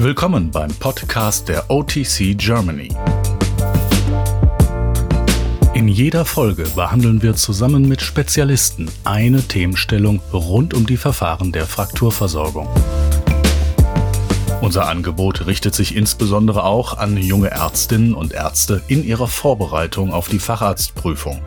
Willkommen beim Podcast der OTC Germany. In jeder Folge behandeln wir zusammen mit Spezialisten eine Themenstellung rund um die Verfahren der Frakturversorgung. Unser Angebot richtet sich insbesondere auch an junge Ärztinnen und Ärzte in ihrer Vorbereitung auf die Facharztprüfung.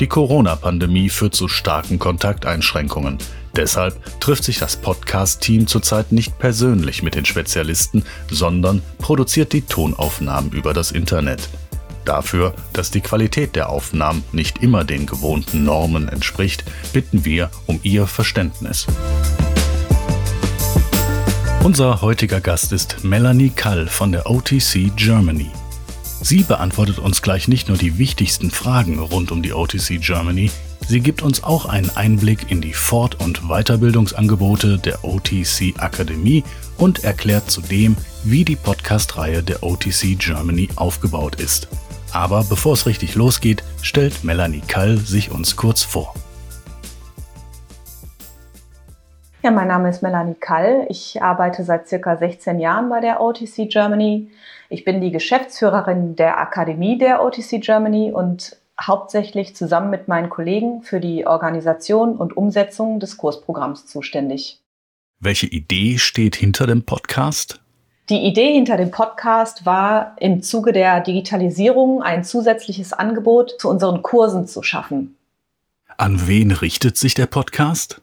Die Corona-Pandemie führt zu starken Kontakteinschränkungen. Deshalb trifft sich das Podcast-Team zurzeit nicht persönlich mit den Spezialisten, sondern produziert die Tonaufnahmen über das Internet. Dafür, dass die Qualität der Aufnahmen nicht immer den gewohnten Normen entspricht, bitten wir um Ihr Verständnis. Unser heutiger Gast ist Melanie Kall von der OTC Germany. Sie beantwortet uns gleich nicht nur die wichtigsten Fragen rund um die OTC Germany, sie gibt uns auch einen Einblick in die Fort- und Weiterbildungsangebote der OTC Akademie und erklärt zudem, wie die Podcast-Reihe der OTC Germany aufgebaut ist. Aber bevor es richtig losgeht, stellt Melanie Kall sich uns kurz vor. Ja, mein Name ist Melanie Kall. Ich arbeite seit circa 16 Jahren bei der OTC Germany. Ich bin die Geschäftsführerin der Akademie der OTC Germany und hauptsächlich zusammen mit meinen Kollegen für die Organisation und Umsetzung des Kursprogramms zuständig. Welche Idee steht hinter dem Podcast? Die Idee hinter dem Podcast war, im Zuge der Digitalisierung ein zusätzliches Angebot zu unseren Kursen zu schaffen. An wen richtet sich der Podcast?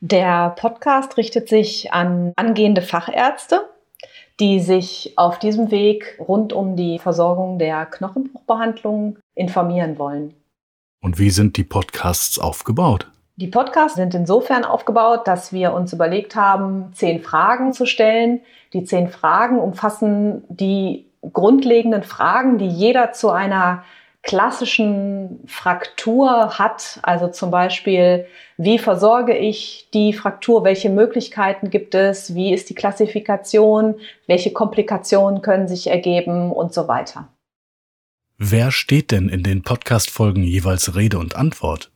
Der Podcast richtet sich an angehende Fachärzte, die sich auf diesem Weg rund um die Versorgung der Knochenbruchbehandlung informieren wollen. Und wie sind die Podcasts aufgebaut? Die Podcasts sind insofern aufgebaut, dass wir uns überlegt haben, zehn Fragen zu stellen. Die zehn Fragen umfassen die grundlegenden Fragen, die jeder zu einer klassischen Fraktur hat. Also zum Beispiel, wie versorge ich die Fraktur? Welche Möglichkeiten gibt es? Wie ist die Klassifikation? Welche Komplikationen können sich ergeben und so weiter? Wer steht denn in den Podcast-Folgen jeweils Rede und Antwort?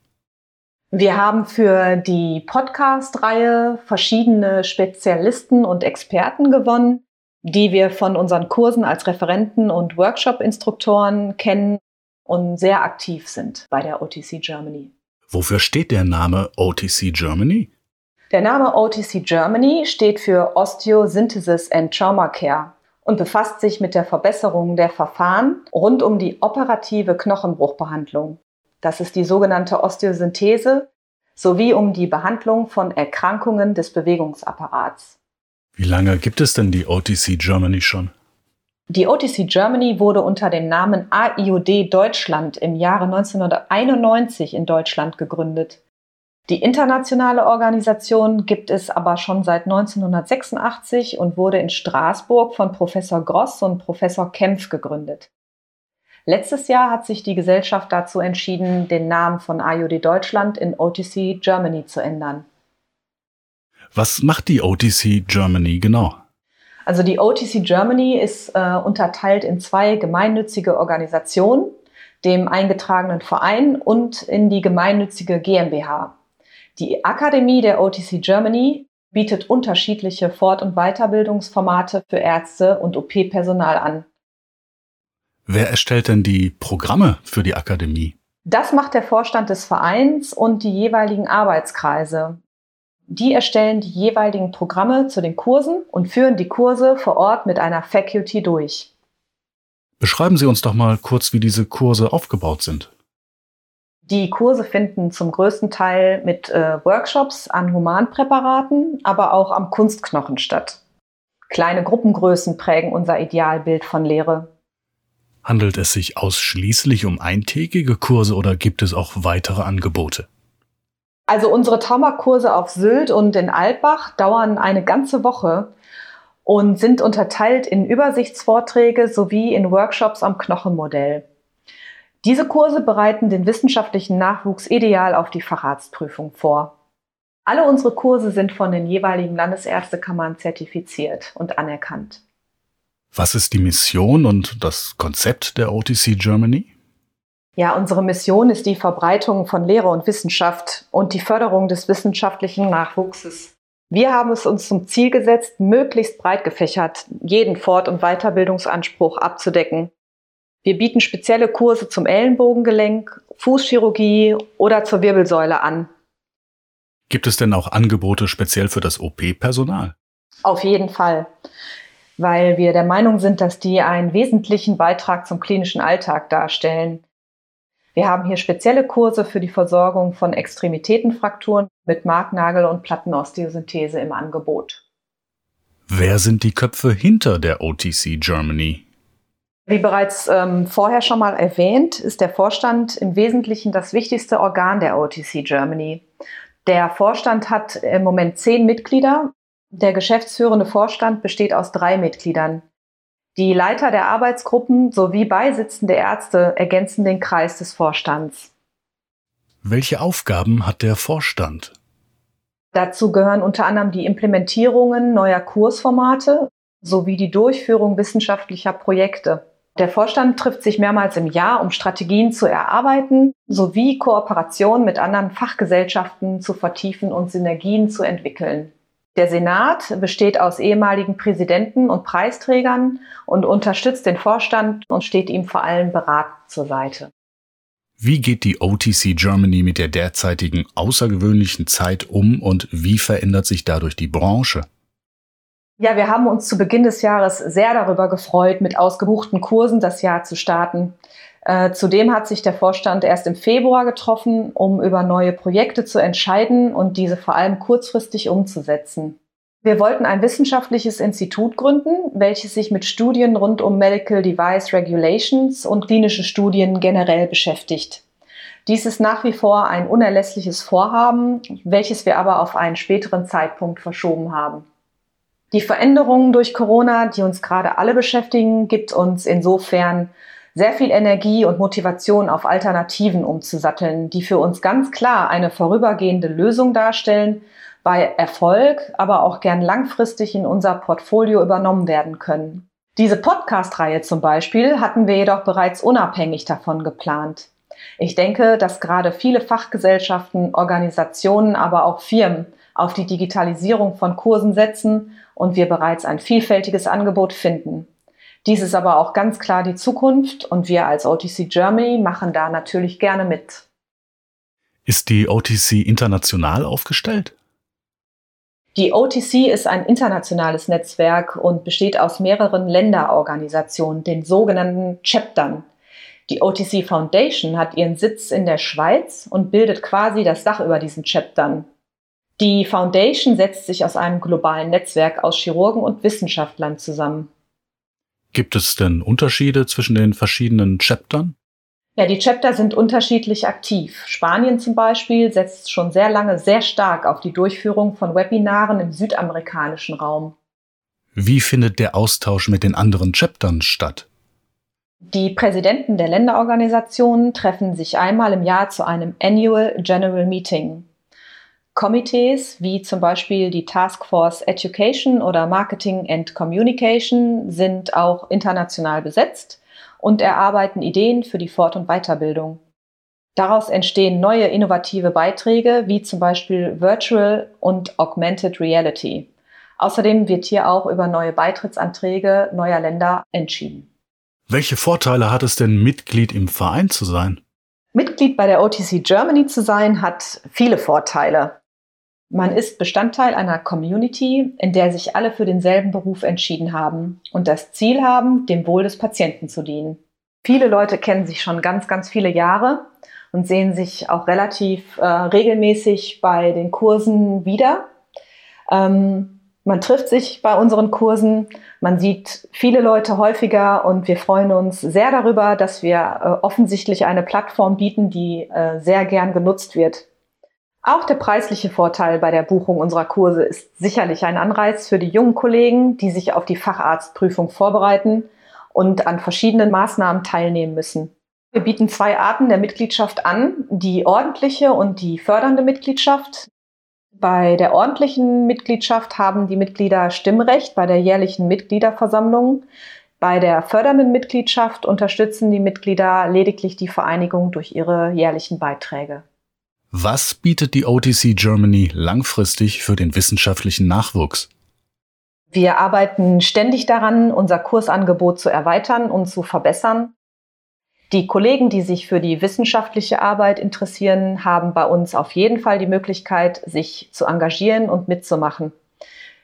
Wir haben für die Podcast-Reihe verschiedene Spezialisten und Experten gewonnen, die wir von unseren Kursen als Referenten und Workshop-Instruktoren kennen und sehr aktiv sind bei der OTC Germany. Wofür steht der Name OTC Germany? Der Name OTC Germany steht für Osteosynthesis and Trauma Care und befasst sich mit der Verbesserung der Verfahren rund um die operative Knochenbruchbehandlung. Das ist die sogenannte Osteosynthese sowie um die Behandlung von Erkrankungen des Bewegungsapparats. Wie lange gibt es denn die OTC Germany schon? Die OTC Germany wurde unter dem Namen AIOD Deutschland im Jahre 1991 in Deutschland gegründet. Die internationale Organisation gibt es aber schon seit 1986 und wurde in Straßburg von Professor Gross und Professor Kempf gegründet. Letztes Jahr hat sich die Gesellschaft dazu entschieden, den Namen von IOD Deutschland in OTC Germany zu ändern. Was macht die OTC Germany genau? Also die OTC Germany ist äh, unterteilt in zwei gemeinnützige Organisationen, dem eingetragenen Verein und in die gemeinnützige GmbH. Die Akademie der OTC Germany bietet unterschiedliche Fort- und Weiterbildungsformate für Ärzte und OP-Personal an. Wer erstellt denn die Programme für die Akademie? Das macht der Vorstand des Vereins und die jeweiligen Arbeitskreise. Die erstellen die jeweiligen Programme zu den Kursen und führen die Kurse vor Ort mit einer Faculty durch. Beschreiben Sie uns doch mal kurz, wie diese Kurse aufgebaut sind. Die Kurse finden zum größten Teil mit äh, Workshops an Humanpräparaten, aber auch am Kunstknochen statt. Kleine Gruppengrößen prägen unser Idealbild von Lehre. Handelt es sich ausschließlich um eintägige Kurse oder gibt es auch weitere Angebote? Also unsere Traumakurse auf Sylt und in Altbach dauern eine ganze Woche und sind unterteilt in Übersichtsvorträge sowie in Workshops am Knochenmodell. Diese Kurse bereiten den wissenschaftlichen Nachwuchs ideal auf die Facharztprüfung vor. Alle unsere Kurse sind von den jeweiligen Landesärztekammern zertifiziert und anerkannt. Was ist die Mission und das Konzept der OTC Germany? Ja, unsere Mission ist die Verbreitung von Lehre und Wissenschaft und die Förderung des wissenschaftlichen Nachwuchses. Wir haben es uns zum Ziel gesetzt, möglichst breit gefächert jeden Fort- und Weiterbildungsanspruch abzudecken. Wir bieten spezielle Kurse zum Ellenbogengelenk, Fußchirurgie oder zur Wirbelsäule an. Gibt es denn auch Angebote speziell für das OP-Personal? Auf jeden Fall, weil wir der Meinung sind, dass die einen wesentlichen Beitrag zum klinischen Alltag darstellen. Wir haben hier spezielle Kurse für die Versorgung von Extremitätenfrakturen mit Marknagel- und Plattenosteosynthese im Angebot. Wer sind die Köpfe hinter der OTC Germany? Wie bereits ähm, vorher schon mal erwähnt, ist der Vorstand im Wesentlichen das wichtigste Organ der OTC Germany. Der Vorstand hat im Moment zehn Mitglieder. Der geschäftsführende Vorstand besteht aus drei Mitgliedern. Die Leiter der Arbeitsgruppen sowie beisitzende Ärzte ergänzen den Kreis des Vorstands. Welche Aufgaben hat der Vorstand? Dazu gehören unter anderem die Implementierungen neuer Kursformate sowie die Durchführung wissenschaftlicher Projekte. Der Vorstand trifft sich mehrmals im Jahr, um Strategien zu erarbeiten sowie Kooperationen mit anderen Fachgesellschaften zu vertiefen und Synergien zu entwickeln. Der Senat besteht aus ehemaligen Präsidenten und Preisträgern und unterstützt den Vorstand und steht ihm vor allem beratend zur Seite. Wie geht die OTC Germany mit der derzeitigen außergewöhnlichen Zeit um und wie verändert sich dadurch die Branche? Ja, wir haben uns zu Beginn des Jahres sehr darüber gefreut, mit ausgebuchten Kursen das Jahr zu starten. Äh, zudem hat sich der Vorstand erst im Februar getroffen, um über neue Projekte zu entscheiden und diese vor allem kurzfristig umzusetzen. Wir wollten ein wissenschaftliches Institut gründen, welches sich mit Studien rund um Medical Device Regulations und klinische Studien generell beschäftigt. Dies ist nach wie vor ein unerlässliches Vorhaben, welches wir aber auf einen späteren Zeitpunkt verschoben haben. Die Veränderungen durch Corona, die uns gerade alle beschäftigen, gibt uns insofern sehr viel Energie und Motivation auf Alternativen umzusatteln, die für uns ganz klar eine vorübergehende Lösung darstellen, bei Erfolg, aber auch gern langfristig in unser Portfolio übernommen werden können. Diese Podcast-Reihe zum Beispiel hatten wir jedoch bereits unabhängig davon geplant. Ich denke, dass gerade viele Fachgesellschaften, Organisationen, aber auch Firmen auf die Digitalisierung von Kursen setzen und wir bereits ein vielfältiges Angebot finden. Dies ist aber auch ganz klar die Zukunft und wir als OTC Germany machen da natürlich gerne mit. Ist die OTC international aufgestellt? Die OTC ist ein internationales Netzwerk und besteht aus mehreren Länderorganisationen, den sogenannten Chaptern. Die OTC Foundation hat ihren Sitz in der Schweiz und bildet quasi das Dach über diesen Chaptern. Die Foundation setzt sich aus einem globalen Netzwerk aus Chirurgen und Wissenschaftlern zusammen. Gibt es denn Unterschiede zwischen den verschiedenen Chaptern? Ja, die Chapter sind unterschiedlich aktiv. Spanien zum Beispiel setzt schon sehr lange sehr stark auf die Durchführung von Webinaren im südamerikanischen Raum. Wie findet der Austausch mit den anderen Chaptern statt? Die Präsidenten der Länderorganisationen treffen sich einmal im Jahr zu einem Annual General Meeting. Komitees wie zum Beispiel die Task Force Education oder Marketing and Communication sind auch international besetzt und erarbeiten Ideen für die Fort- und Weiterbildung. Daraus entstehen neue innovative Beiträge wie zum Beispiel Virtual und Augmented Reality. Außerdem wird hier auch über neue Beitrittsanträge neuer Länder entschieden. Welche Vorteile hat es denn, Mitglied im Verein zu sein? Mitglied bei der OTC Germany zu sein hat viele Vorteile. Man ist Bestandteil einer Community, in der sich alle für denselben Beruf entschieden haben und das Ziel haben, dem Wohl des Patienten zu dienen. Viele Leute kennen sich schon ganz, ganz viele Jahre und sehen sich auch relativ äh, regelmäßig bei den Kursen wieder. Ähm, man trifft sich bei unseren Kursen, man sieht viele Leute häufiger und wir freuen uns sehr darüber, dass wir äh, offensichtlich eine Plattform bieten, die äh, sehr gern genutzt wird auch der preisliche Vorteil bei der Buchung unserer Kurse ist sicherlich ein Anreiz für die jungen Kollegen, die sich auf die Facharztprüfung vorbereiten und an verschiedenen Maßnahmen teilnehmen müssen. Wir bieten zwei Arten der Mitgliedschaft an, die ordentliche und die fördernde Mitgliedschaft. Bei der ordentlichen Mitgliedschaft haben die Mitglieder Stimmrecht bei der jährlichen Mitgliederversammlung. Bei der fördernden Mitgliedschaft unterstützen die Mitglieder lediglich die Vereinigung durch ihre jährlichen Beiträge. Was bietet die OTC Germany langfristig für den wissenschaftlichen Nachwuchs? Wir arbeiten ständig daran, unser Kursangebot zu erweitern und zu verbessern. Die Kollegen, die sich für die wissenschaftliche Arbeit interessieren, haben bei uns auf jeden Fall die Möglichkeit, sich zu engagieren und mitzumachen.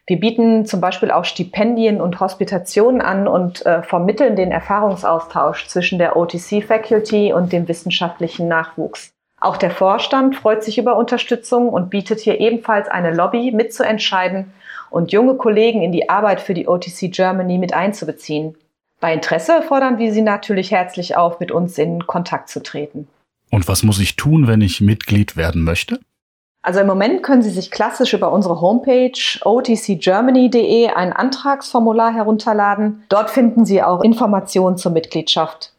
Wir bieten zum Beispiel auch Stipendien und Hospitationen an und äh, vermitteln den Erfahrungsaustausch zwischen der OTC-Faculty und dem wissenschaftlichen Nachwuchs. Auch der Vorstand freut sich über Unterstützung und bietet hier ebenfalls eine Lobby mitzuentscheiden und junge Kollegen in die Arbeit für die OTC Germany mit einzubeziehen. Bei Interesse fordern wir Sie natürlich herzlich auf, mit uns in Kontakt zu treten. Und was muss ich tun, wenn ich Mitglied werden möchte? Also im Moment können Sie sich klassisch über unsere Homepage otcgermany.de ein Antragsformular herunterladen. Dort finden Sie auch Informationen zur Mitgliedschaft.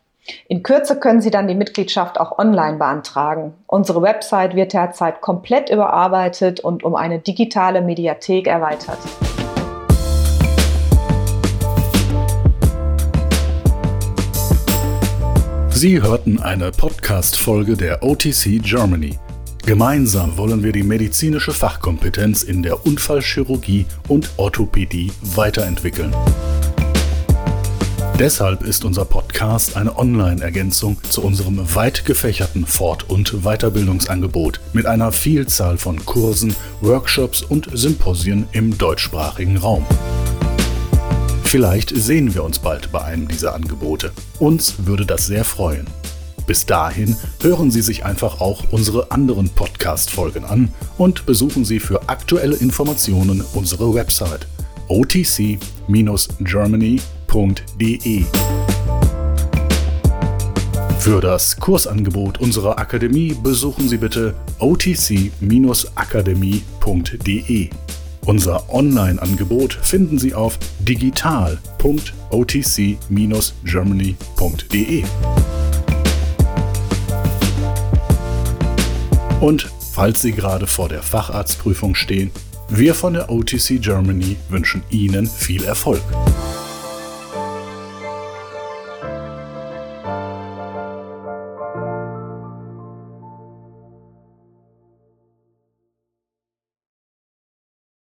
In Kürze können Sie dann die Mitgliedschaft auch online beantragen. Unsere Website wird derzeit komplett überarbeitet und um eine digitale Mediathek erweitert. Sie hörten eine Podcast-Folge der OTC Germany. Gemeinsam wollen wir die medizinische Fachkompetenz in der Unfallchirurgie und Orthopädie weiterentwickeln. Deshalb ist unser Podcast eine Online-Ergänzung zu unserem weit gefächerten Fort- und Weiterbildungsangebot mit einer Vielzahl von Kursen, Workshops und Symposien im deutschsprachigen Raum. Vielleicht sehen wir uns bald bei einem dieser Angebote. Uns würde das sehr freuen. Bis dahin hören Sie sich einfach auch unsere anderen Podcast-Folgen an und besuchen Sie für aktuelle Informationen unsere Website otc-germany.de. Für das Kursangebot unserer Akademie besuchen Sie bitte otc-akademie.de. Unser Online-Angebot finden Sie auf digital.otc-germany.de. Und falls Sie gerade vor der Facharztprüfung stehen, wir von der OTC Germany wünschen Ihnen viel Erfolg.